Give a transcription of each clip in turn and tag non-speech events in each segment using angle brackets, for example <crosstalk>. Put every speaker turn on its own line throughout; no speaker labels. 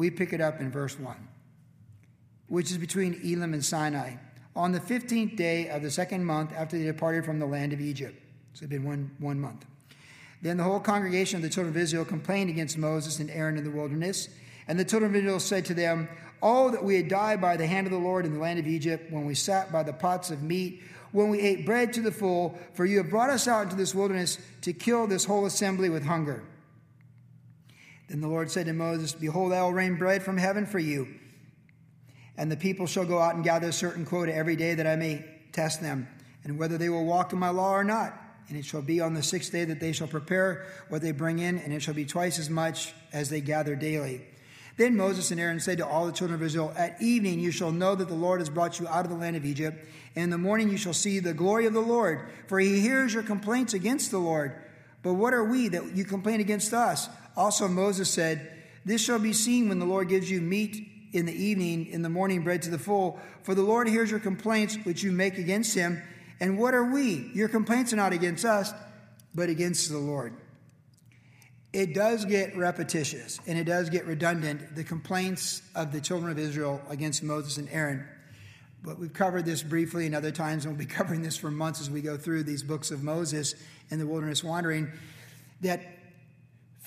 we pick it up in verse 1, which is between Elim and Sinai. On the 15th day of the second month after they departed from the land of Egypt. So it's been one, one month. Then the whole congregation of the children of Israel complained against Moses and Aaron in the wilderness. And the children of Israel said to them, Oh, that we had died by the hand of the Lord in the land of Egypt, when we sat by the pots of meat, when we ate bread to the full, for you have brought us out into this wilderness to kill this whole assembly with hunger. Then the Lord said to Moses, Behold, I will rain bread from heaven for you. And the people shall go out and gather a certain quota every day that I may test them, and whether they will walk in my law or not. And it shall be on the sixth day that they shall prepare what they bring in, and it shall be twice as much as they gather daily. Then Moses and Aaron said to all the children of Israel, At evening you shall know that the Lord has brought you out of the land of Egypt, and in the morning you shall see the glory of the Lord, for he hears your complaints against the Lord. But what are we that you complain against us? Also Moses said, This shall be seen when the Lord gives you meat in the evening, in the morning bread to the full. For the Lord hears your complaints which you make against him. And what are we? Your complaints are not against us, but against the Lord it does get repetitious and it does get redundant, the complaints of the children of Israel against Moses and Aaron. But we've covered this briefly in other times, and we'll be covering this for months as we go through these books of Moses and the wilderness wandering. That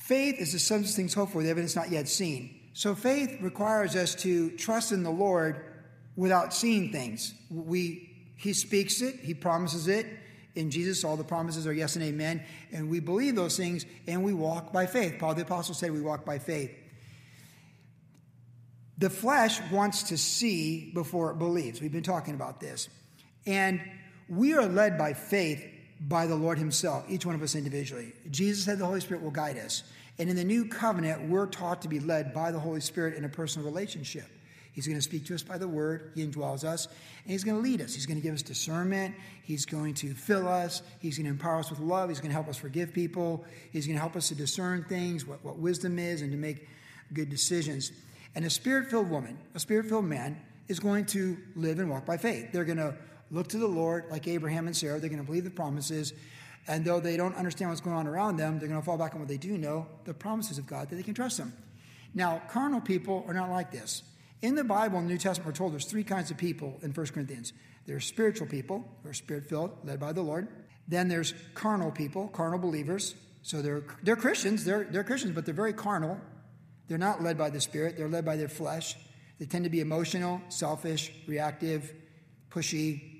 faith is the substance of things hoped for, the evidence not yet seen. So faith requires us to trust in the Lord without seeing things. We, he speaks it, He promises it, in Jesus, all the promises are yes and amen, and we believe those things and we walk by faith. Paul the Apostle said we walk by faith. The flesh wants to see before it believes. We've been talking about this. And we are led by faith by the Lord Himself, each one of us individually. Jesus said the Holy Spirit will guide us. And in the new covenant, we're taught to be led by the Holy Spirit in a personal relationship. He's going to speak to us by the word. He indwells us. And he's going to lead us. He's going to give us discernment. He's going to fill us. He's going to empower us with love. He's going to help us forgive people. He's going to help us to discern things, what, what wisdom is, and to make good decisions. And a spirit filled woman, a spirit filled man, is going to live and walk by faith. They're going to look to the Lord like Abraham and Sarah. They're going to believe the promises. And though they don't understand what's going on around them, they're going to fall back on what they do know the promises of God that they can trust them. Now, carnal people are not like this. In the Bible, in the New Testament, we're told there's three kinds of people in 1 Corinthians. There's spiritual people who are spirit filled, led by the Lord. Then there's carnal people, carnal believers. So they're, they're Christians, they're, they're Christians, but they're very carnal. They're not led by the Spirit, they're led by their flesh. They tend to be emotional, selfish, reactive, pushy,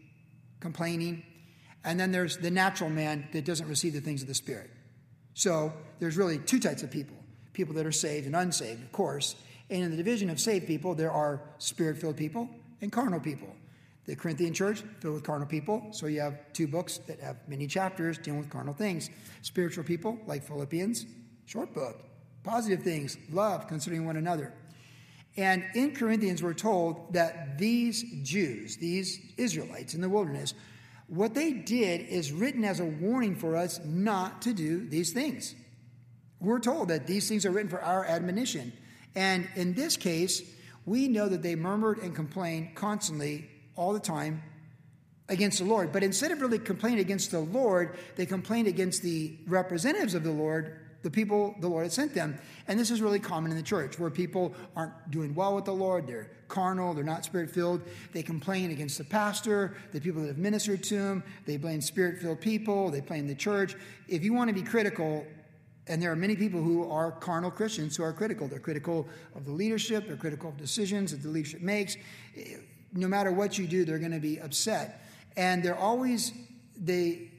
complaining. And then there's the natural man that doesn't receive the things of the Spirit. So there's really two types of people people that are saved and unsaved, of course. And in the division of saved people, there are spirit filled people and carnal people. The Corinthian church filled with carnal people, so you have two books that have many chapters dealing with carnal things. Spiritual people, like Philippians, short book, positive things, love, considering one another. And in Corinthians, we're told that these Jews, these Israelites in the wilderness, what they did is written as a warning for us not to do these things. We're told that these things are written for our admonition. And in this case, we know that they murmured and complained constantly all the time against the Lord. But instead of really complaining against the Lord, they complained against the representatives of the Lord, the people the Lord had sent them. And this is really common in the church where people aren't doing well with the Lord, they're carnal, they're not spirit filled. They complain against the pastor, the people that have ministered to them, they blame spirit filled people, they blame the church. If you want to be critical, and there are many people who are carnal Christians who are critical. They're critical of the leadership, they're critical of decisions that the leadership makes. No matter what you do, they're going to be upset. And they're always, they,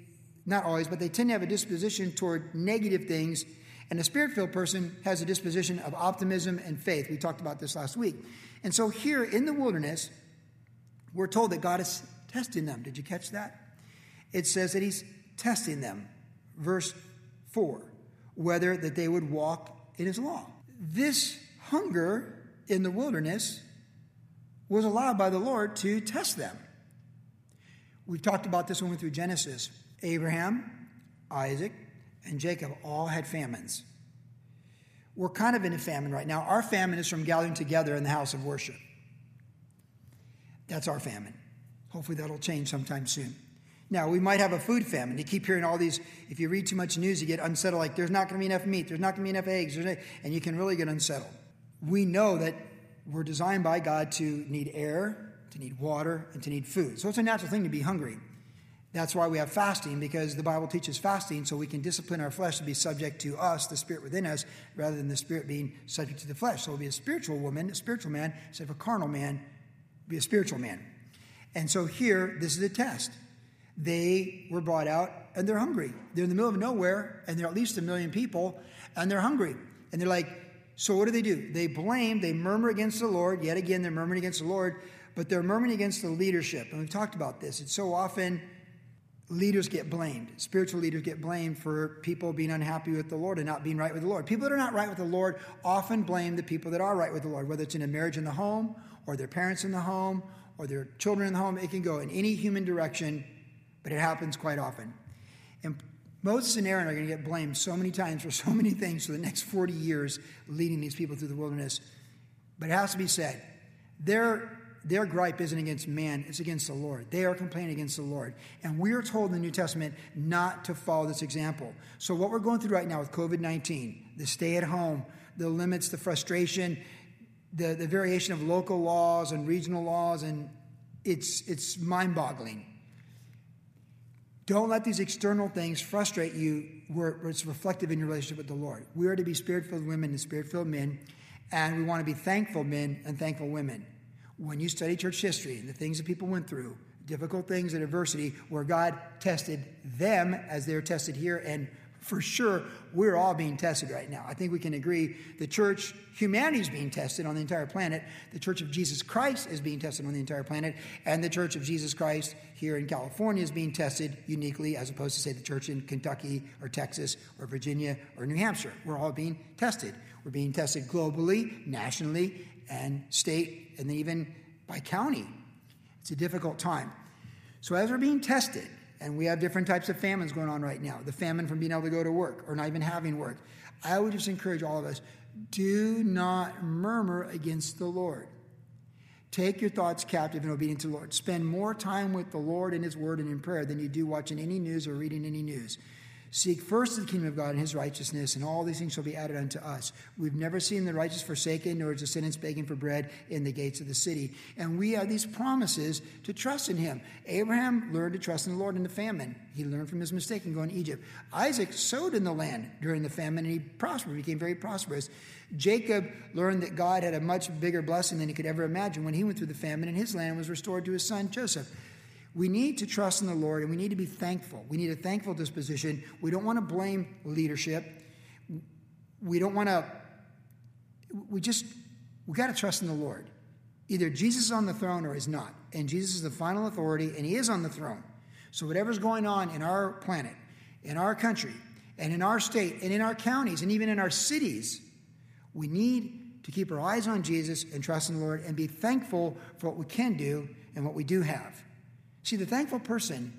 not always, but they tend to have a disposition toward negative things. And a spirit filled person has a disposition of optimism and faith. We talked about this last week. And so here in the wilderness, we're told that God is testing them. Did you catch that? It says that He's testing them. Verse 4 whether that they would walk in his law. This hunger in the wilderness was allowed by the Lord to test them. We've talked about this when we went through Genesis. Abraham, Isaac, and Jacob all had famines. We're kind of in a famine right now. Our famine is from gathering together in the house of worship. That's our famine. Hopefully, that'll change sometime soon. Now, we might have a food famine. You keep hearing all these, if you read too much news, you get unsettled, like there's not going to be enough meat, there's not going to be enough eggs, and you can really get unsettled. we know that we're designed by God to need air, to need water, and to need food. So it's a natural thing to be hungry. That's why we have fasting, because the Bible teaches fasting so we can discipline our flesh to be subject to us, the spirit within us, rather than the spirit being subject to the flesh. So we'll be a spiritual woman, a spiritual man, instead of a carnal man, be a spiritual man. And so here, this is a test. They were brought out and they're hungry. They're in the middle of nowhere and there are at least a million people and they're hungry. And they're like, so what do they do? They blame, they murmur against the Lord. Yet again, they're murmuring against the Lord, but they're murmuring against the leadership. And we've talked about this. It's so often leaders get blamed. Spiritual leaders get blamed for people being unhappy with the Lord and not being right with the Lord. People that are not right with the Lord often blame the people that are right with the Lord, whether it's in a marriage in the home or their parents in the home or their children in the home. It can go in any human direction, but it happens quite often. And Moses and Aaron are going to get blamed so many times for <laughs> so many things for the next 40 years leading these people through the wilderness. But it has to be said, their, their gripe isn't against man, it's against the Lord. They are complaining against the Lord. And we are told in the New Testament not to follow this example. So, what we're going through right now with COVID 19, the stay at home, the limits, the frustration, the, the variation of local laws and regional laws, and it's, it's mind boggling. Don't let these external things frustrate you where it's reflective in your relationship with the Lord. We are to be spirit filled women and spirit filled men, and we want to be thankful men and thankful women. When you study church history and the things that people went through, difficult things and adversity, where God tested them as they're tested here, and for sure, we're all being tested right now. I think we can agree the church, humanity is being tested on the entire planet. The church of Jesus Christ is being tested on the entire planet. And the church of Jesus Christ here in California is being tested uniquely, as opposed to, say, the church in Kentucky or Texas or Virginia or New Hampshire. We're all being tested. We're being tested globally, nationally, and state, and even by county. It's a difficult time. So, as we're being tested, and we have different types of famines going on right now the famine from being able to go to work or not even having work. I would just encourage all of us do not murmur against the Lord. Take your thoughts captive and obedient to the Lord. Spend more time with the Lord in His Word and in prayer than you do watching any news or reading any news. Seek first the kingdom of God and his righteousness, and all these things shall be added unto us. We've never seen the righteous forsaken, nor his descendants begging for bread in the gates of the city. And we have these promises to trust in him. Abraham learned to trust in the Lord in the famine. He learned from his mistake in going to Egypt. Isaac sowed in the land during the famine, and he prospered, became very prosperous. Jacob learned that God had a much bigger blessing than he could ever imagine when he went through the famine, and his land was restored to his son Joseph. We need to trust in the Lord and we need to be thankful. We need a thankful disposition. We don't want to blame leadership. We don't want to, we just, we got to trust in the Lord. Either Jesus is on the throne or he's not. And Jesus is the final authority and he is on the throne. So whatever's going on in our planet, in our country, and in our state, and in our counties, and even in our cities, we need to keep our eyes on Jesus and trust in the Lord and be thankful for what we can do and what we do have. See, the thankful person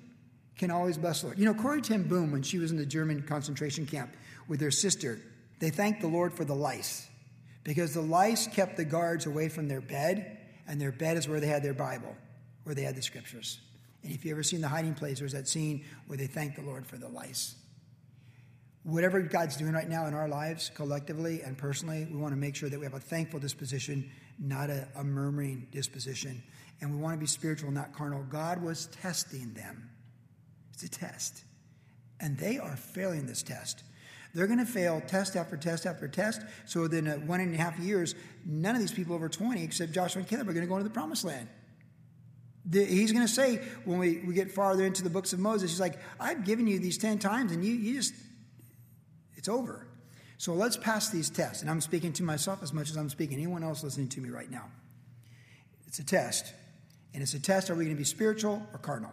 can always bless the Lord. You know, Corrie ten Boom, when she was in the German concentration camp with her sister, they thanked the Lord for the lice because the lice kept the guards away from their bed, and their bed is where they had their Bible, where they had the scriptures. And if you ever seen the hiding place, there's that scene where they thank the Lord for the lice. Whatever God's doing right now in our lives, collectively and personally, we want to make sure that we have a thankful disposition, not a, a murmuring disposition and we want to be spiritual, not carnal. God was testing them. It's a test. And they are failing this test. They're going to fail test after test after test. So within uh, one and a half years, none of these people over 20, except Joshua and Caleb, are going to go into the promised land. He's going to say, when we, we get farther into the books of Moses, he's like, I've given you these 10 times and you, you just, it's over. So let's pass these tests. And I'm speaking to myself as much as I'm speaking anyone else listening to me right now. It's a test. And it's a test are we going to be spiritual or carnal?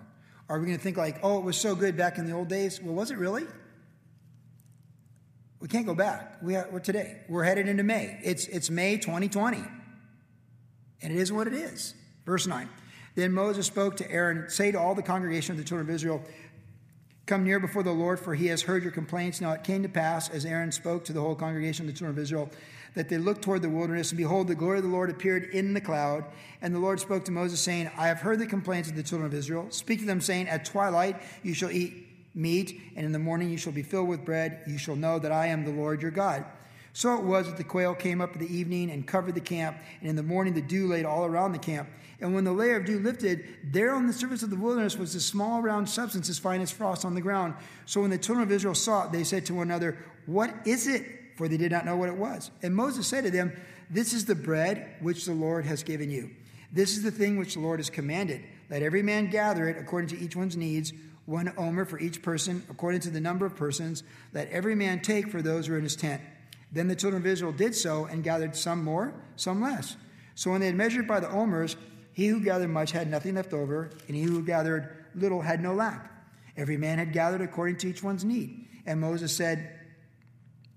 Are we going to think like, oh, it was so good back in the old days? Well, was it really? We can't go back. We are, we're today. We're headed into May. It's, it's May 2020. And it is what it is. Verse 9. Then Moses spoke to Aaron, Say to all the congregation of the children of Israel, Come near before the Lord, for he has heard your complaints. Now it came to pass, as Aaron spoke to the whole congregation of the children of Israel, that they looked toward the wilderness, and behold, the glory of the Lord appeared in the cloud. And the Lord spoke to Moses, saying, I have heard the complaints of the children of Israel. Speak to them, saying, At twilight you shall eat meat, and in the morning you shall be filled with bread. You shall know that I am the Lord your God. So it was that the quail came up in the evening and covered the camp, and in the morning the dew laid all around the camp. And when the layer of dew lifted, there on the surface of the wilderness was a small round substance as fine as frost on the ground. So when the children of Israel saw it, they said to one another, What is it? For they did not know what it was. And Moses said to them, This is the bread which the Lord has given you. This is the thing which the Lord has commanded. Let every man gather it according to each one's needs, one omer for each person, according to the number of persons. Let every man take for those who are in his tent. Then the children of Israel did so and gathered some more, some less. So when they had measured by the omers, he who gathered much had nothing left over, and he who gathered little had no lack. Every man had gathered according to each one's need. And Moses said,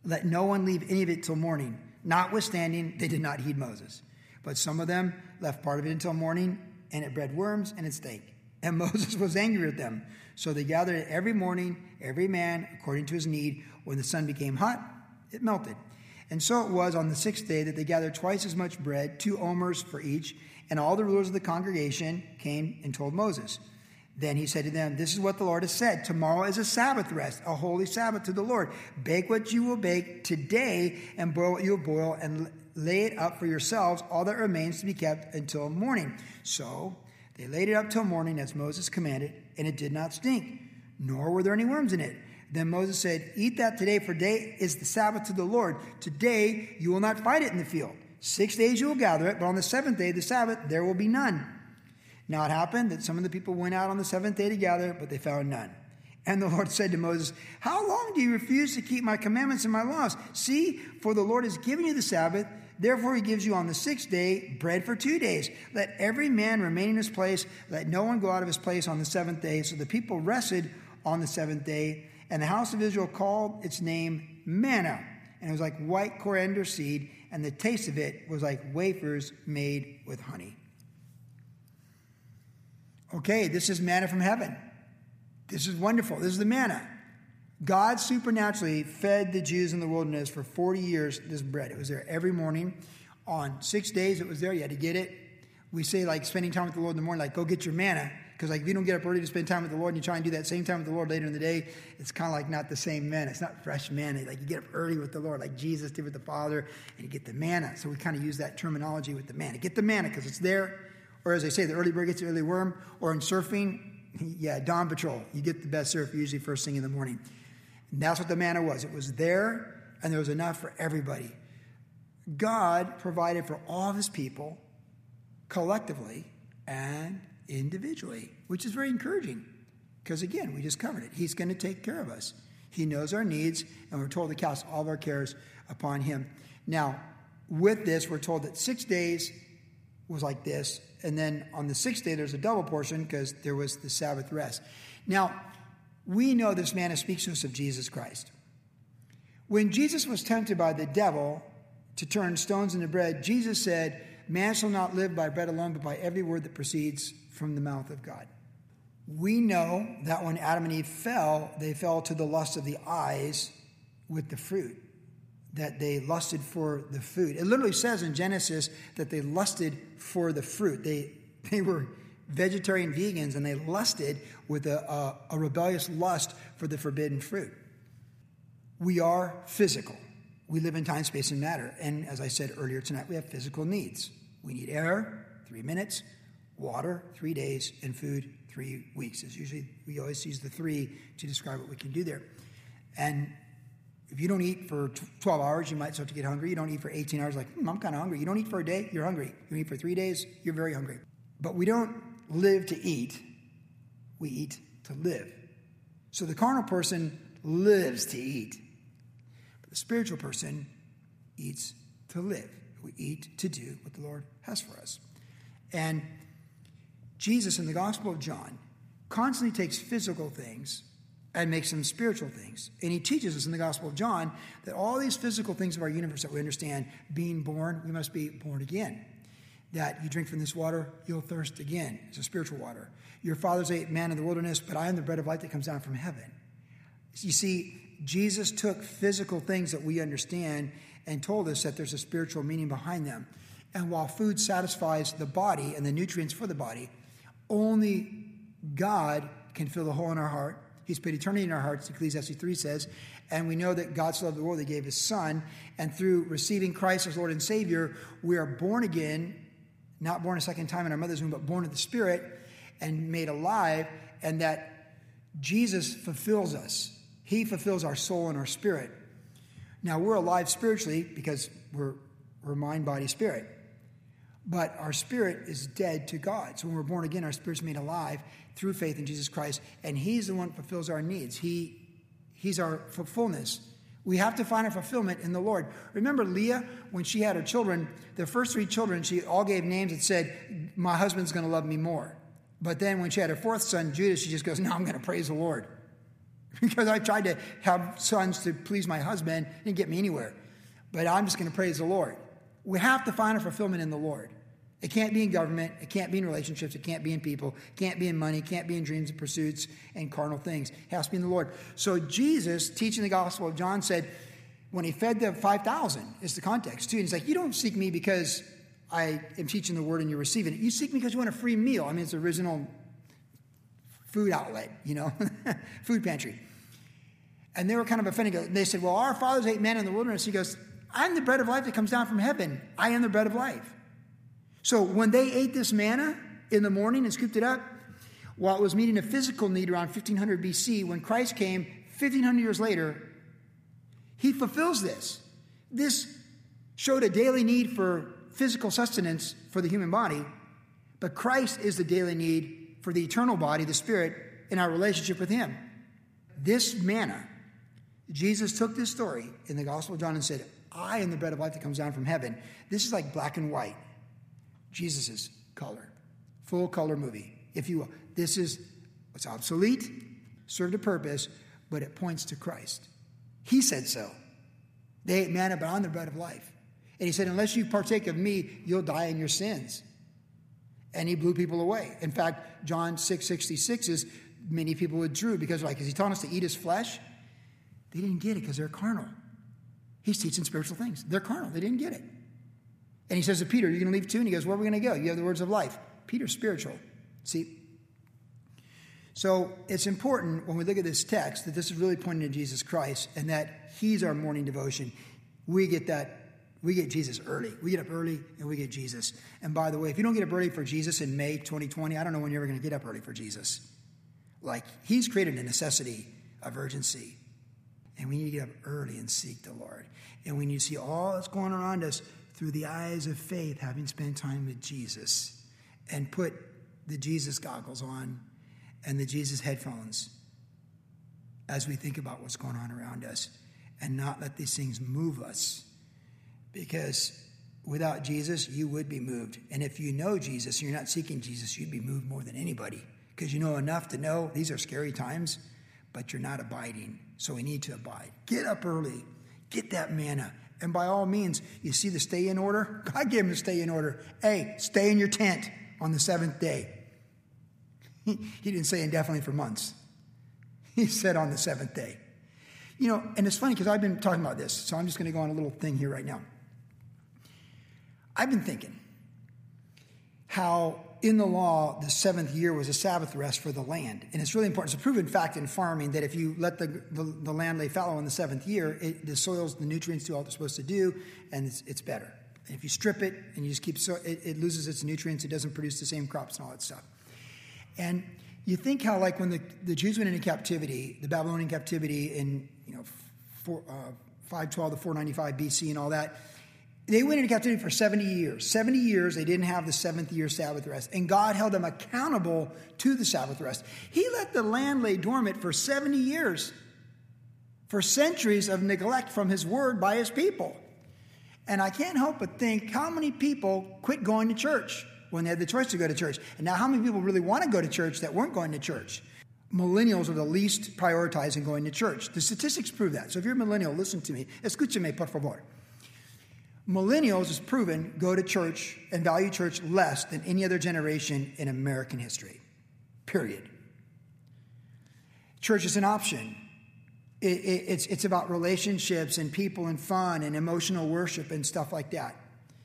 Let no one leave any of it till morning. Notwithstanding, they did not heed Moses. But some of them left part of it until morning, and it bred worms and it stank. And <laughs> Moses was angry with them. So they gathered it every morning, every man according to his need. When the sun became hot, it melted. And so it was on the sixth day that they gathered twice as much bread, two omers for each, and all the rulers of the congregation came and told Moses. Then he said to them, This is what the Lord has said. Tomorrow is a Sabbath rest, a holy Sabbath to the Lord. Bake what you will bake today, and boil what you will boil, and lay it up for yourselves, all that remains to be kept until morning. So they laid it up till morning, as Moses commanded, and it did not stink, nor were there any worms in it. Then Moses said, Eat that today, for day is the Sabbath to the Lord. Today you will not find it in the field. Six days you will gather it, but on the seventh day, the Sabbath, there will be none. Now it happened that some of the people went out on the seventh day to gather, but they found none. And the <laughs> Lord said to Moses, How long do you refuse to keep my commandments and my laws? See, for the Lord has given you the Sabbath. Therefore, he gives you on the sixth day bread for two days. Let every man remain in his place. Let no one go out of his place on the seventh day. So the people rested on the seventh day. And the house of Israel called its name manna. And it was like white coriander seed, and the taste of it was like wafers made with honey. Okay, this is manna from heaven. This is wonderful. This is the manna. God supernaturally fed the Jews in the wilderness for 40 years this bread. It was there every morning. On six days, it was there. You had to get it. We say, like, spending time with the Lord in the morning, like, go get your manna. Because like if you don't get up early to spend time with the Lord and you try and do that same time with the Lord later in the day, it's kind of like not the same manna. It's not fresh manna. Like you get up early with the Lord, like Jesus did with the Father, and you get the manna. So we kind of use that terminology with the manna. Get the manna because it's there. Or as I say, the early bird gets the early worm. Or in surfing, <laughs> yeah, dawn patrol. You get the best surf usually first thing in the morning. And that's what the manna was. It was there, and there was enough for everybody. God provided for all of his people collectively and individually, which is very encouraging because, again, we just covered it. He's going to take care of us. He knows our needs, and we're told to cast all of our cares upon Him. Now, with this, we're told that six days was like this, and then on the sixth day, there's a double portion because there was the Sabbath rest. Now, we know this man speaks to us of Jesus Christ. When Jesus was tempted by the devil to turn stones into bread, Jesus said, Man shall not live by bread alone, but by every word that proceeds from the mouth of God. We know that when Adam and Eve fell, they fell to the lust of the eyes with the fruit, that they lusted for the food. It literally says in Genesis that they lusted for the fruit. They, <laughs> they were vegetarian vegans and they lusted with a, a, a rebellious lust for the forbidden fruit. We are physical. We live in time, space, and matter. And as I said earlier tonight, we have physical needs. We need air, three minutes water three days, and food three weeks. It's usually, we always use the three to describe what we can do there. And if you don't eat for 12 hours, you might start to get hungry. You don't eat for 18 hours, like, hmm, I'm kind of hungry. You don't eat for a day, you're hungry. You eat for three days, you're very hungry. But we don't live to eat, we eat to live. So the carnal person lives to eat, but the spiritual person eats to live. We eat to do what the Lord has for us. And Jesus in the Gospel of John constantly takes physical things and makes them spiritual things. And he teaches us in the Gospel of John that all these physical things of our universe that we understand, being born, we must be born again. That you drink from this water, you'll thirst again. It's a spiritual water. Your fathers ate man in the wilderness, but I am the bread of life that comes down from heaven. You see, Jesus took physical things that we understand and told us that there's a spiritual meaning behind them. And while food satisfies the body and the nutrients for the body, only God can fill the hole in our heart. He's put eternity in our hearts, Ecclesiastes 3 says. And we know that God so loved the world, He gave His Son. And through receiving Christ as Lord and Savior, we are born again, not born a second time in our mother's womb, but born of the Spirit and made alive. And that Jesus fulfills us. He fulfills our soul and our spirit. Now, we're alive spiritually because we're, we're mind, body, spirit. But our spirit is dead to God. So when we're born again, our spirit's made alive through faith in Jesus Christ, and He's the one that fulfills our needs. He, he's our fullness. We have to find our fulfillment in the Lord. Remember Leah, when she had her children, the first three children, she all gave names that said, My husband's going to love me more. But then when she had her fourth son, Judah, she just goes, No, I'm going to praise the Lord. <laughs> because I tried to have sons to please my husband, didn't get me anywhere. But I'm just going to praise the Lord. We have to find our fulfillment in the Lord. It can't be in government. It can't be in relationships. It can't be in people. It can't be in money. It can't be in dreams and pursuits and carnal things. It has to be in the Lord. So Jesus, teaching the Gospel of John, said, when he fed the 5,000, is the context too. And he's like, you don't seek me because I am teaching the word and you're receiving it. You seek me because you want a free meal. I mean, it's original food outlet, you know, <laughs> food pantry. And they were kind of offended. They said, Well, our fathers ate manna in the wilderness. He goes, I'm the bread of life that comes down from heaven. I am the bread of life. So when they ate this manna in the morning and scooped it up, while it was meeting a physical need around 1500 BC, when Christ came 1500 years later, he fulfills this. This showed a daily need for physical sustenance for the human body, but Christ is the daily need for the eternal body, the spirit, in our relationship with him. This manna, Jesus took this story in the Gospel of John and said, I am the bread of life that comes down from heaven. This is like black and white. Jesus' color, full color movie, if you will. This is what's obsolete, served a purpose, but it points to Christ. He said so. They ate manna, but I'm the bread of life. And he said, Unless you partake of me, you'll die in your sins. And he blew people away. In fact, John 6 66 is many people withdrew because, like, is he telling us to eat his flesh? They didn't get it because they're carnal. He's teaching spiritual things. They're carnal. They didn't get it. And he says to Peter, You're going to leave too? And he goes, Where are we going to go? You have the words of life. Peter's spiritual. See? So it's important when we look at this text that this is really pointing to Jesus Christ and that he's our morning devotion. We get that. We get Jesus early. We get up early and we get Jesus. And by the way, if you don't get up early for Jesus in May 2020, I don't know when you're ever going to get up early for Jesus. Like, he's created a necessity of urgency. And we need to get up early and seek the Lord. And we need to see all that's going around us through the eyes of faith, having spent time with Jesus, and put the Jesus goggles on and the Jesus headphones as we think about what's going on around us and not let these things move us. Because without Jesus, you would be moved. And if you know Jesus, and you're not seeking Jesus, you'd be moved more than anybody because you know enough to know these are scary times, but you're not abiding. So we need to abide. Get up early, get that manna. And by all means, you see the stay in order? <laughs> God gave him the stay in order. Hey, stay in your tent on the seventh day. He, <laughs> he didn't say indefinitely for months, <laughs> he said on the seventh day. You know, and it's funny because I've been talking about this, so I'm just going to go on a little thing here right now. I've been thinking how in the law, the seventh year was a Sabbath rest for the land. And it's really important. It's a proven fact in farming that if you let the, the, the land lay fallow in the seventh year, it, the soils, the nutrients do all they're supposed to do, and it's, it's better. And if you strip it and you just keep, so, it, it loses its nutrients, it doesn't produce the same crops and all that stuff. And you think how, like, when the, the Jews went into captivity, the Babylonian captivity in, you know, four, uh, 512 to 495 BC and all that, they went into captivity for 70 years. 70 years, they didn't have the seventh year Sabbath rest. And God held them accountable to the Sabbath rest. He let the land lay dormant for 70 years, for centuries of neglect from His word by His people. And I can't help but think how many people quit going to church when they had the choice to go to church. And now, how many people really want to go to church that weren't going to church? Millennials are the least prioritizing going to church. The statistics prove that. So if you're a millennial, listen to me. Escúchame, por favor. Millennials, is proven, go to church and value church less than any other generation in American history. Period. Church is an option. It, it, it's, it's about relationships and people and fun and emotional worship and stuff like that.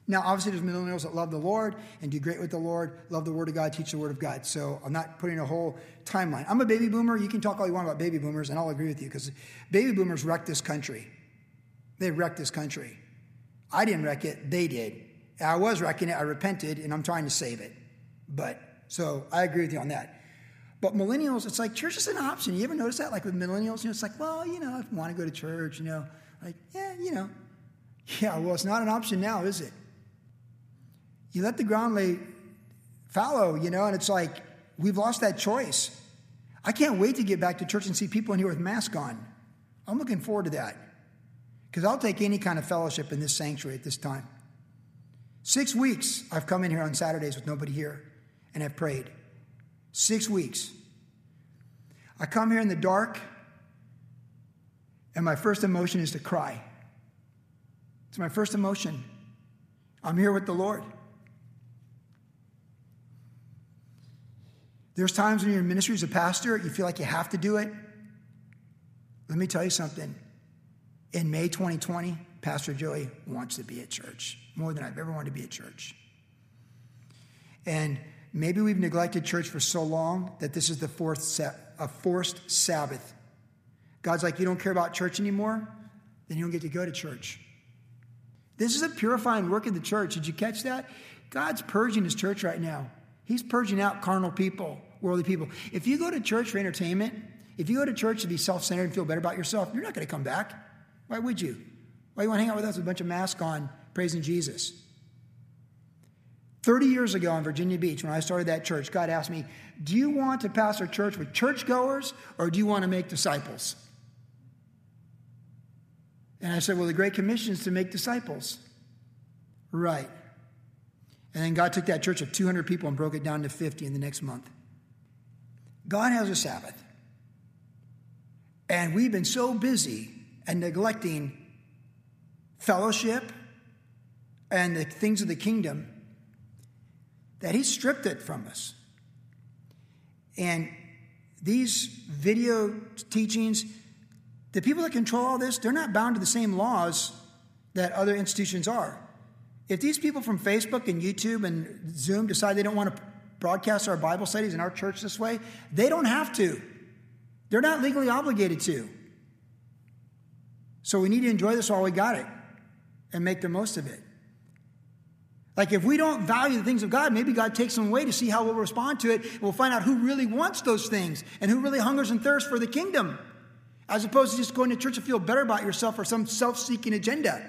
Now, obviously, there's millennials that love the Lord and do great with the Lord, love the Word of God, teach the Word of God. So I'm not putting a whole timeline. I'm a baby boomer. You can talk all you want about baby boomers, and I'll agree with you because baby boomers wrecked this country. They wrecked this country. I didn't wreck it, they did. I was wrecking it, I repented, and I'm trying to save it. But, so I agree with you on that. But millennials, it's like church is an option. You ever notice that? Like with millennials, you know, it's like, well, you know, I want to go to church, you know, like, yeah, you know. <laughs> Yeah, well, it's not an option now, is it? You let the ground lay fallow, you know, and it's like, we've lost that choice. I can't wait to get back to church and see people in here with masks on. I'm looking forward to that. Because I'll take any kind of fellowship in this sanctuary at this time. Six weeks I've come in here on Saturdays with nobody here and have prayed. Six weeks. I come here in the dark, and my first emotion is to cry. It's my first emotion. I'm here with the Lord. There's times when you're in ministry as a pastor, you feel like you have to do it. Let me tell you something. In May 2020, Pastor Joey wants to be at church more than I've ever wanted to be at church. And maybe we've neglected church for so long that this is the fourth a forced Sabbath. God's like, you don't care about church anymore? Then you don't get to go to church. This is a purifying work of the church. Did you catch that? God's purging his church right now. He's purging out carnal people, worldly people. If you go to church for entertainment, if you go to church to be self centered and feel better about yourself, you're not going to come back. Why would you? Why do you want to hang out with us with a bunch of masks on, praising Jesus? 30 years ago in Virginia Beach, when I started that church, God asked me, Do you want to pastor church with churchgoers or do you want to make disciples? And I said, Well, the Great Commission is to make disciples. Right. And then God took that church of 200 people and broke it down to 50 in the next month. God has a Sabbath. And we've been so busy and neglecting fellowship and the things of the kingdom that he stripped it from us. And these video teachings, the people that control all this, they're not bound to the same laws that other institutions are. If these people from Facebook and YouTube and Zoom decide they don't want to broadcast our Bible studies in our church this way, they don't have to. They're not legally obligated to. So we need to enjoy this while we got it and make the most of it. Like if we don't value the things of God, maybe God takes them away to see how we'll respond to it. We'll find out who really wants those things and who really hungers and thirsts for the kingdom, as opposed to just going to church to feel better about yourself or some self seeking agenda.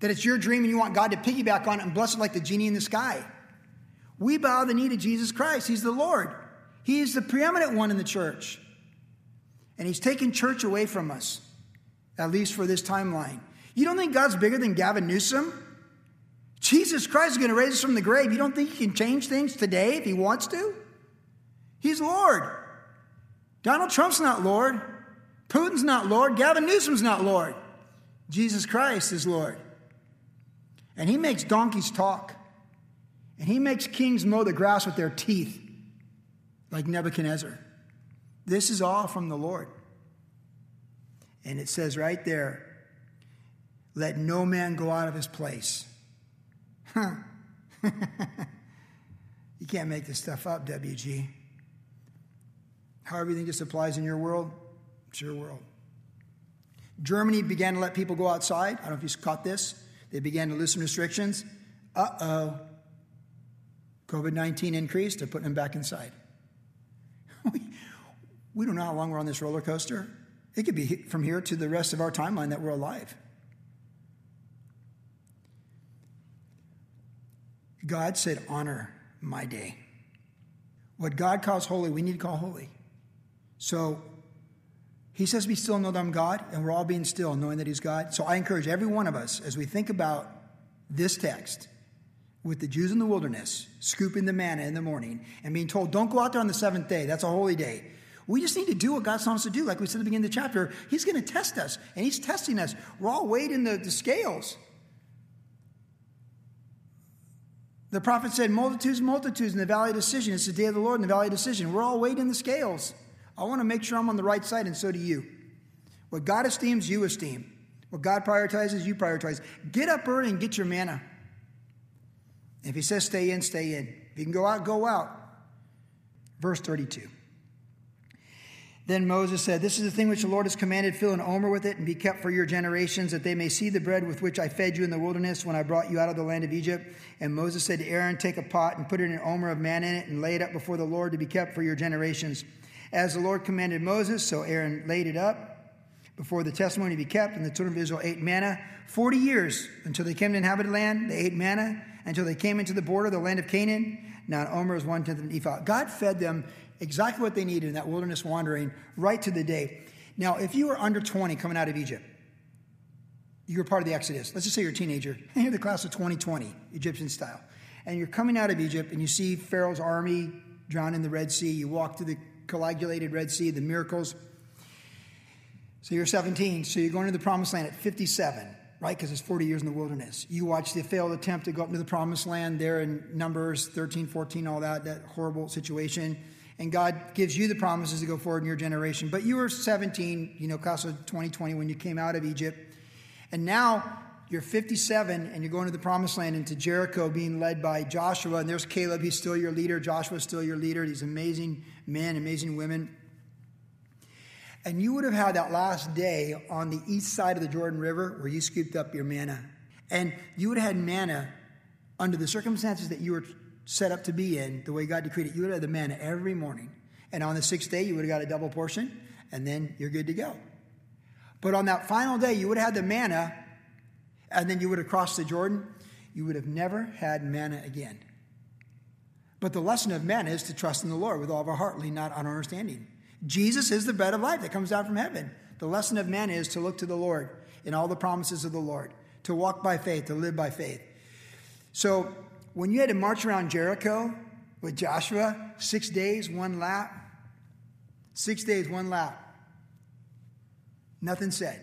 That it's your dream and you want God to piggyback on it and bless it like the genie in the sky. We bow the knee to Jesus Christ. He's the Lord, He is the preeminent one in the church. And He's taken church away from us, at least for this timeline. You don't think God's bigger than Gavin Newsom? Jesus Christ is going to raise us from the grave. You don't think He can change things today if He wants to? He's Lord. Donald Trump's not Lord. Putin's not Lord. Gavin Newsom's not Lord. Jesus Christ is Lord. And He makes donkeys talk. And He makes kings mow the grass with their teeth, like Nebuchadnezzar. This is all from the Lord. And it says right there, let no man go out of his place. Huh. <laughs> you can't make this stuff up, WG. How everything just applies in your world, it's your world. Germany began to let people go outside. I don't know if you caught this. They began to loosen restrictions. Uh oh. COVID 19 increased, they're putting them back inside. <laughs> we, don't know how long we're on this roller coaster. It could be from here to the rest of our timeline that we're alive. God said, Honor my day. What God calls holy, we need to call holy. So he says, Be still know that I'm God, and we're all being still, knowing that He's God. So I encourage every one of us, as we think about this text, with the Jews in the wilderness, scooping the manna in the morning, and being told, Don't go out there on the seventh day, that's a holy day. We just need to do what God's telling us to do. Like we said at the beginning of the chapter, He's going to test us, and He's testing us. We're all weighed in the, the scales. The prophet said, Multitudes, multitudes in the valley of decision. It's the day of the Lord in the valley of decision. We're all weighed in the scales. I want to make sure I'm on the right side, and so do you. What God esteems, you esteem. What God prioritizes, you prioritize. Get up early and get your manna. If he says stay in, stay in. If you can go out, go out. Verse 32. Then Moses said, This is the thing which the Lord has commanded fill an omer with it and be kept for your generations, that they may see the bread with which I fed you in the wilderness when I brought you out of the land of Egypt. And Moses said to Aaron, Take a pot and put in an omer of manna in it and lay it up before the Lord to be kept for your generations. As the Lord commanded Moses, so Aaron laid it up before the testimony to be kept, and the children of Israel ate manna 40 years until they came to inhabited land. They ate manna until they came into the border of the land of Canaan. Now, omer is one tenth of an ephah. God fed them exactly what they needed in that wilderness wandering right to the day. Now, if you were under 20 coming out of Egypt, you were part of the Exodus. Let's just say you're a teenager, and you're the class of 2020, Egyptian style. And you're coming out of Egypt, and you see Pharaoh's army drown in the Red Sea. You walk through the coagulated Red Sea, the miracles. So you're 17, so you're going to the promised land at 57, right? Because it's 40 years in the wilderness. You watch the failed attempt to go up to the promised land there in Numbers 13, 14, all that, that horrible situation and God gives you the promises to go forward in your generation. But you were 17, you know, class of 2020 when you came out of Egypt. And now you're 57 and you're going to the promised land into Jericho being led by Joshua. And there's Caleb, he's still your leader. Joshua's still your leader. These amazing men, amazing women. And you would have had that last day on the east side of the Jordan River where you scooped up your manna. And you would have had manna under the circumstances that you were set up to be in, the way God decreed it, you would have the manna every morning. And on the sixth day, you would have got a double portion, and then you're good to go. But on that final day, you would have had the manna, and then you would have crossed the Jordan. You would have never had manna again. But the lesson of manna is to trust in the Lord with all of our heart, lean not on our understanding. Jesus is the bread of life that comes down from heaven. The lesson of manna is to look to the Lord in all the promises of the Lord, to walk by faith, to live by faith. So when you had to march around Jericho with Joshua, six days, one lap, six days, one lap, nothing said.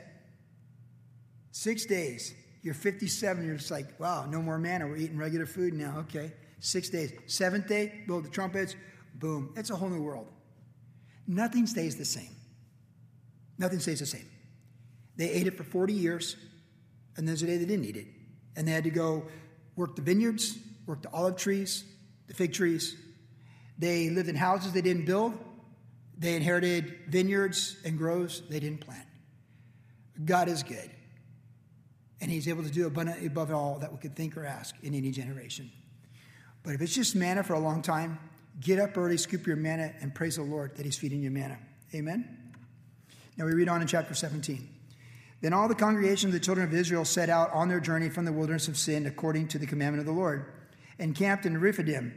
Six days, you're 57, you're just like, wow, no more manna. We're eating regular food now. Okay. Six days. Seventh day, blow the trumpets, boom. It's a whole new world. Nothing stays the same. Nothing stays the same. They ate it for 40 years, and there's a day they didn't eat it. And they had to go work the vineyards, worked the olive trees, the fig trees. They lived in houses they didn't build. They inherited vineyards and groves they didn't plant. God is good. And He's able to do abundantly above all that we could think or ask in any generation. But if it's just manna for a long time, get up early, scoop your manna, and praise the Lord that He's feeding you manna. Amen? Now we read on in chapter 17. Then all the congregation of the children of Israel set out on their journey from the wilderness of sin according to the commandment of the Lord and camped in Rephidim.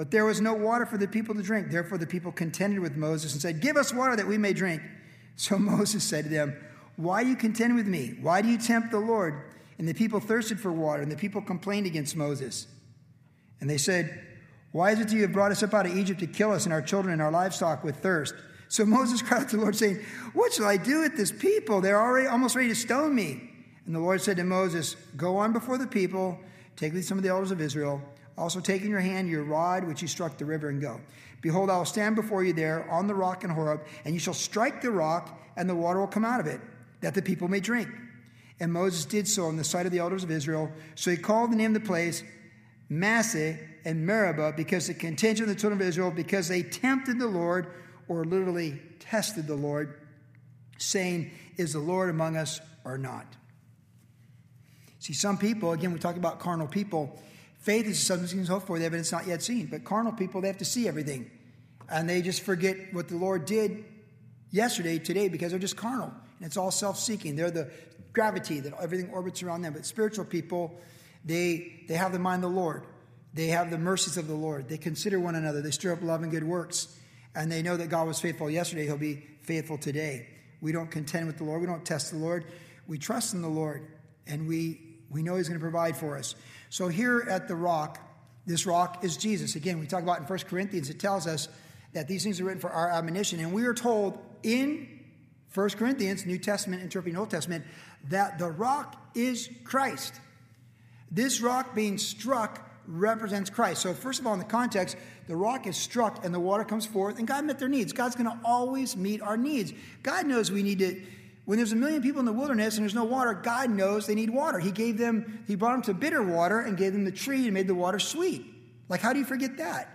But there was no water for the people to drink. Therefore, the people contended with Moses and said, Give us water that we may drink. <laughs> So Moses said to them, Why do you contend with me? Why do you tempt the Lord? And the people thirsted for water, and the people complained against Moses. And they said, Why is it that you have brought us up out of Egypt to kill us and our children and our livestock with thirst? So <laughs> Moses cried out to the Lord, saying, What shall I do with this people? They're already almost ready to stone me. And the Lord said to Moses, Go on before the people, take with some of the elders of Israel also take in your hand your rod which you struck the river and go. Behold, I will stand before you there on the rock in Horeb, and you shall strike the rock, and the water will come out of it, that the people may drink. And Moses did so in the sight of the elders of Israel. So he called the name of the place Massah and Meribah, because the contention of the children of Israel, because they tempted the Lord, or literally tested the Lord, saying, Is the Lord among us or not? See, some people, again, we talk about carnal people, Faith is something you hope for, the evidence not yet seen. But carnal people, they have to see everything. And they just forget what the Lord did yesterday, today, because they're just carnal. And it's all self seeking. They're the gravity that everything orbits around them. But spiritual people, they, they have the mind of the Lord. They have the mercies of the Lord. They consider one another. They stir up love and good works. And they know that God was faithful yesterday. He'll be faithful today. We don't contend with the Lord. We don't test the Lord. We trust in the Lord. And we, we know He's going to provide for us. So here at the rock, this rock is Jesus. Again, we talk about in 1 Corinthians, it tells us that these things are written for our admonition. And we are told in 1 Corinthians, New Testament, interpreting Old Testament, that the rock is Christ. This rock being struck represents Christ. So, first of all, in the context, the rock is struck and the water comes forth, and God met their needs. God's going to always meet our needs. God knows we need to When there's a million people in the wilderness and there's no water, God knows they need water. He gave them, He brought them to bitter water and gave them the tree and made the water sweet. Like, how do you forget that?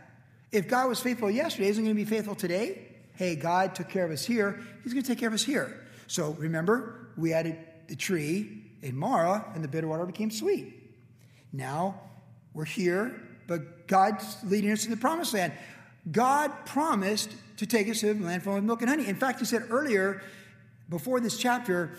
If God was faithful yesterday, isn't he going to be faithful today? Hey, God took care of us here. He's going to take care of us here. So remember, we added the tree in Marah, and the bitter water became sweet. Now we're here, but God's leading us to the promised land. God promised to take us to the land flowing with milk and honey. In fact, He said earlier, before this chapter,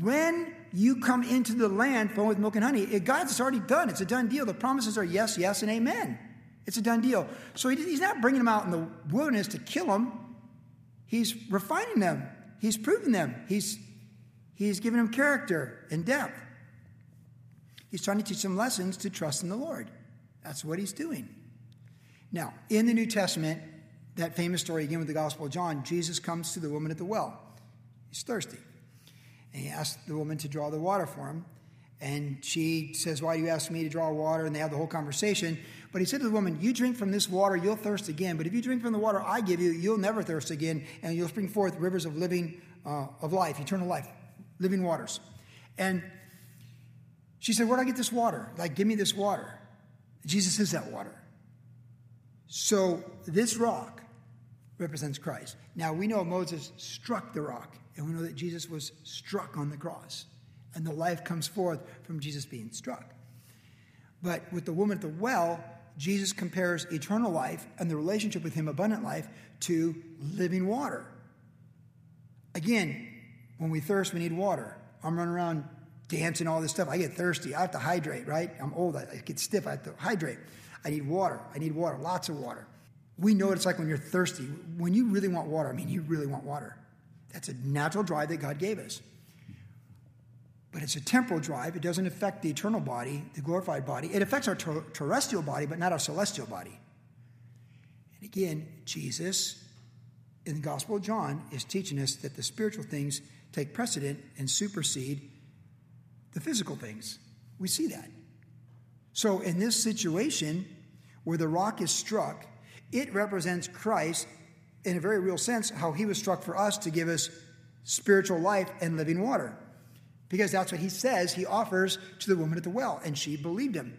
when you come into the land flowing with milk and honey, it, God's already done. It's a done deal. The promises are yes, yes, and amen. It's a done deal. So he, he's not bringing them out in the wilderness to kill them. He's refining them. He's proving them. He's, he's giving them character and depth. He's trying to teach them lessons to trust in the Lord. That's what he's doing. Now, in the New Testament, that famous story again with the Gospel of John, Jesus comes to the woman at the well. He's thirsty. And he asks the woman to draw the water for him. And she says, Why do you ask me to draw water? And they have the whole conversation. But he said to the woman, You drink from this water, you'll thirst again. But if you drink from the water I give you, you'll never thirst again, and you'll spring forth rivers of living, uh, of life, eternal life, living waters. And she said, Where do I get this water? Like, give me this water. Jesus is that water. So this rock represents Christ. Now we know Moses struck the rock, and we know that Jesus was struck on the cross, and the life comes forth from Jesus being struck. But with the woman at the well, Jesus compares eternal life and the relationship with Him, abundant life, to living water. Again, when we thirst, we need water. I'm running around dancing, all this stuff. I get thirsty. I have to hydrate, right? I'm old. I get stiff. I have to hydrate. I need water. I need water, lots of water. We know what it's like when you're thirsty. When you really want water, I mean, you really want water. That's a natural drive that God gave us. But it's a temporal drive. It doesn't affect the eternal body, the glorified body. It affects our ter- terrestrial body, but not our celestial body. And again, Jesus in the Gospel of John is teaching us that the spiritual things take precedent and supersede the physical things. We see that. So, in this situation where the rock is struck, it represents Christ in a very real sense, how he was struck for us to give us spiritual life and living water. Because that's what he says he offers to the woman at the well. And she believed him.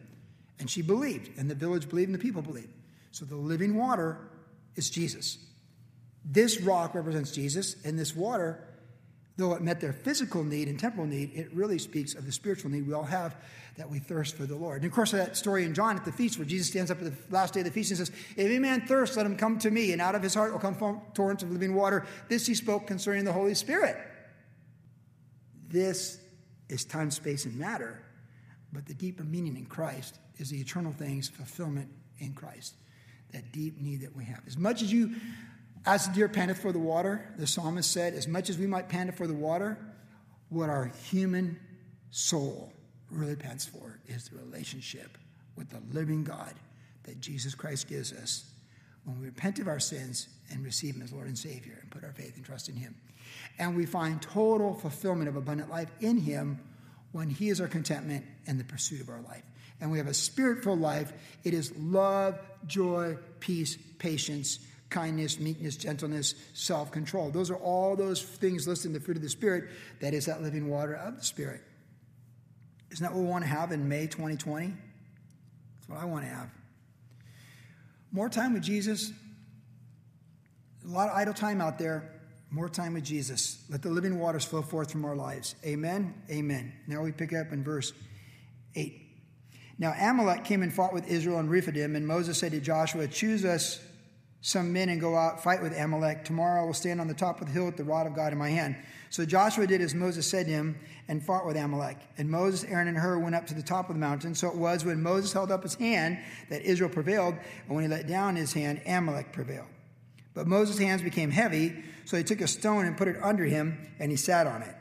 And she believed. And the village believed and the people believed. So the living water is Jesus. This rock represents Jesus, and this water Though it met their physical need and temporal need, it really speaks of the spiritual need we all have that we thirst for the Lord. And of course, that story in John at the feast where Jesus stands up at the last day of the feast and says, If any man thirst, let him come to me, and out of his heart will come torrents of living water. This he spoke concerning the Holy Spirit. This is time, space, and matter, but the deeper meaning in Christ is the eternal things, fulfillment in Christ. That deep need that we have. As much as you as the deer panteth for the water, the psalmist said, as much as we might pant for the water, what our human soul really pants for is the relationship with the living God that Jesus Christ gives us when we repent of our sins and receive Him as Lord and Savior and put our faith and trust in Him. And we find total fulfillment of abundant life in Him when He is our contentment and the pursuit of our life. And we have a spirit filled life. It is love, joy, peace, patience, kindness, meekness, gentleness, self control. Those are all those things listed in the fruit of the Spirit. That is that living water of the Spirit. Isn't that what we want to have in May 2020? That's what I want to have. More time with Jesus. A lot of idle time out there. More time with Jesus. Let the living waters flow forth from our lives. Amen. Amen. Now we pick up in verse 8. Now Amalek came and fought with Israel and Rephidim, and Moses said to Joshua, Choose us some men and go out, fight with Amalek. Tomorrow I will stand on the top of the hill with the rod of God in my hand. So Joshua did as Moses said to him and fought with Amalek. And Moses, Aaron, and Hur went up to the top of the mountain. So it was when Moses held up his hand that Israel prevailed, and when he let down his hand, Amalek prevailed. But Moses' hands became heavy, so he took a stone and put it under him, and he sat on it.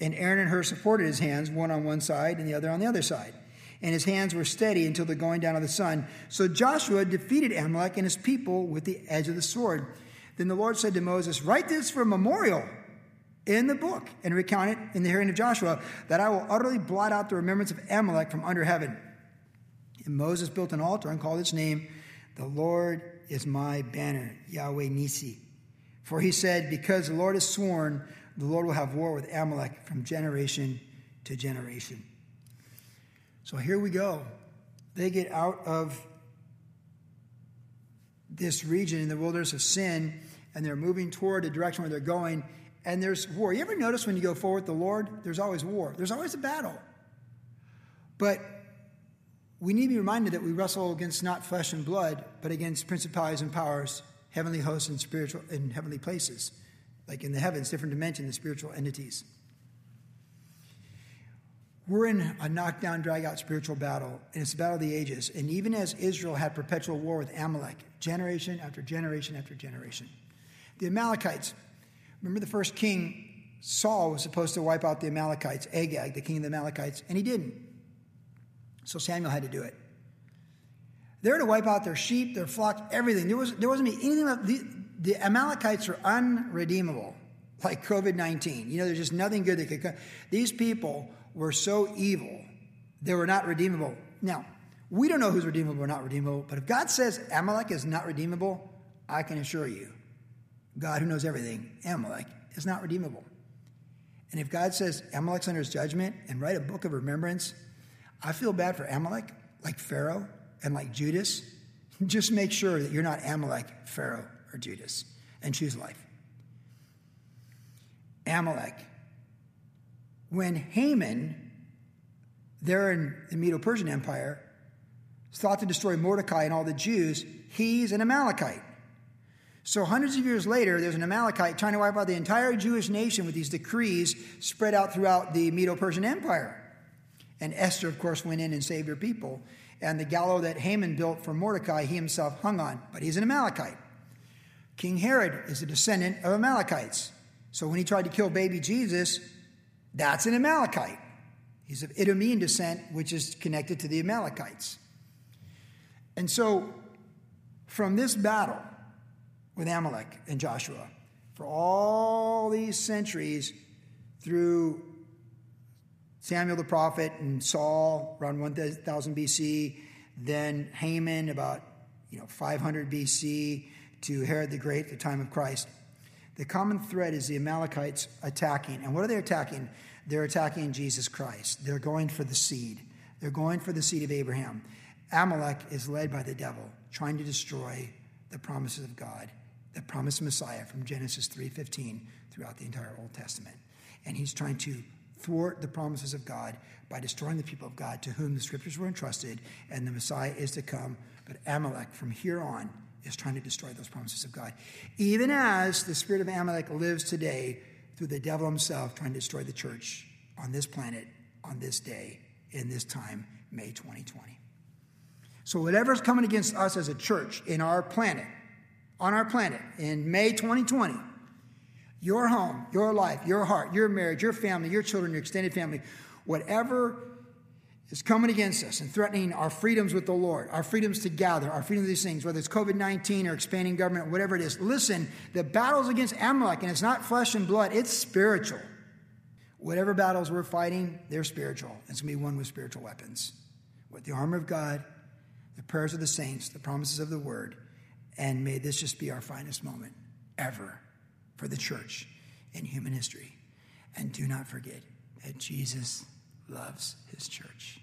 And Aaron and Hur supported his hands, one on one side and the other on the other side and his hands were steady until the going down of the sun. So Joshua defeated Amalek and his people with the edge of the sword. Then the Lord said to Moses, Write this for a memorial in the book and recount it in the hearing of Joshua, that I will utterly blot out the remembrance of Amalek from under heaven. And Moses built an altar and called its name, The Lord is my banner, Yahweh Nisi. For he said, Because the Lord has sworn, The Lord will have war with Amalek from generation to generation. So here we go. They get out of this region in the wilderness of sin and they're moving toward the direction where they're going and there's war. You ever notice when you go forward with the Lord, there's always war, there's always a battle. But we need to be reminded that we wrestle against not flesh and blood, but against principalities and powers, heavenly hosts, and spiritual in heavenly places, like in the heavens, different dimensions, the spiritual entities. We're in a knockdown, drag out spiritual battle, and it's the battle of the ages. And even as Israel had perpetual war with Amalek, generation after generation after generation, the Amalekites, remember the first king, Saul, was supposed to wipe out the Amalekites, Agag, the king of the Amalekites, and he didn't. So Samuel had to do it. They're to wipe out their sheep, their flock, everything. There, was, there wasn't anything left. The, the Amalekites are unredeemable, like COVID 19. You know, there's just nothing good that could come. These people were so evil, they were not redeemable. Now, we don't know who's redeemable or not redeemable, but if God says Amalek is not redeemable, I can assure you, God who knows everything, Amalek is not redeemable. And if God says Amalek's under his judgment and write a book of remembrance, I feel bad for Amalek, like Pharaoh and like Judas. <laughs> Just make sure that you're not Amalek, Pharaoh, or Judas, and choose life. Amalek. When Haman, there in the Medo Persian Empire, thought to destroy Mordecai and all the Jews, he's an Amalekite. So, hundreds of years later, there's an Amalekite trying to wipe out the entire Jewish nation with these decrees spread out throughout the Medo Persian Empire. And Esther, of course, went in and saved her people. And the gallows that Haman built for Mordecai, he himself hung on, but he's an Amalekite. King Herod is a descendant of Amalekites. So when he tried to kill baby Jesus, that's an Amalekite. He's of Idumean descent, which is connected to the Amalekites. And so, from this battle with Amalek and Joshua, for all these centuries through Samuel the prophet and Saul around 1000 BC, then Haman about you know 500 BC to Herod the Great at the time of Christ. The common thread is the Amalekites attacking. And what are they attacking? They're attacking Jesus Christ. They're going for the seed. They're going for the seed of Abraham. Amalek is led by the devil, trying to destroy the promises of God, the promised Messiah from Genesis 3:15 throughout the entire Old Testament. And he's trying to thwart the promises of God by destroying the people of God to whom the scriptures were entrusted, and the Messiah is to come. But Amalek, from here on, is trying to destroy those promises of God. Even as the spirit of Amalek lives today through the devil himself trying to destroy the church on this planet, on this day, in this time, May 2020. So, whatever's coming against us as a church in our planet, on our planet, in May 2020, your home, your life, your heart, your marriage, your family, your children, your extended family, whatever is coming against us and threatening our freedoms with the Lord, our freedoms to gather, our freedom of these things, whether it's COVID 19 or expanding government, whatever it is. Listen, the battle's against Amalek, and it's not flesh and blood, it's spiritual. Whatever battles we're fighting, they're spiritual. It's going to be won with spiritual weapons, with the armor of God, the prayers of the saints, the promises of the word, and may this just be our finest moment ever for the church in human history. And do not forget that Jesus loves his church.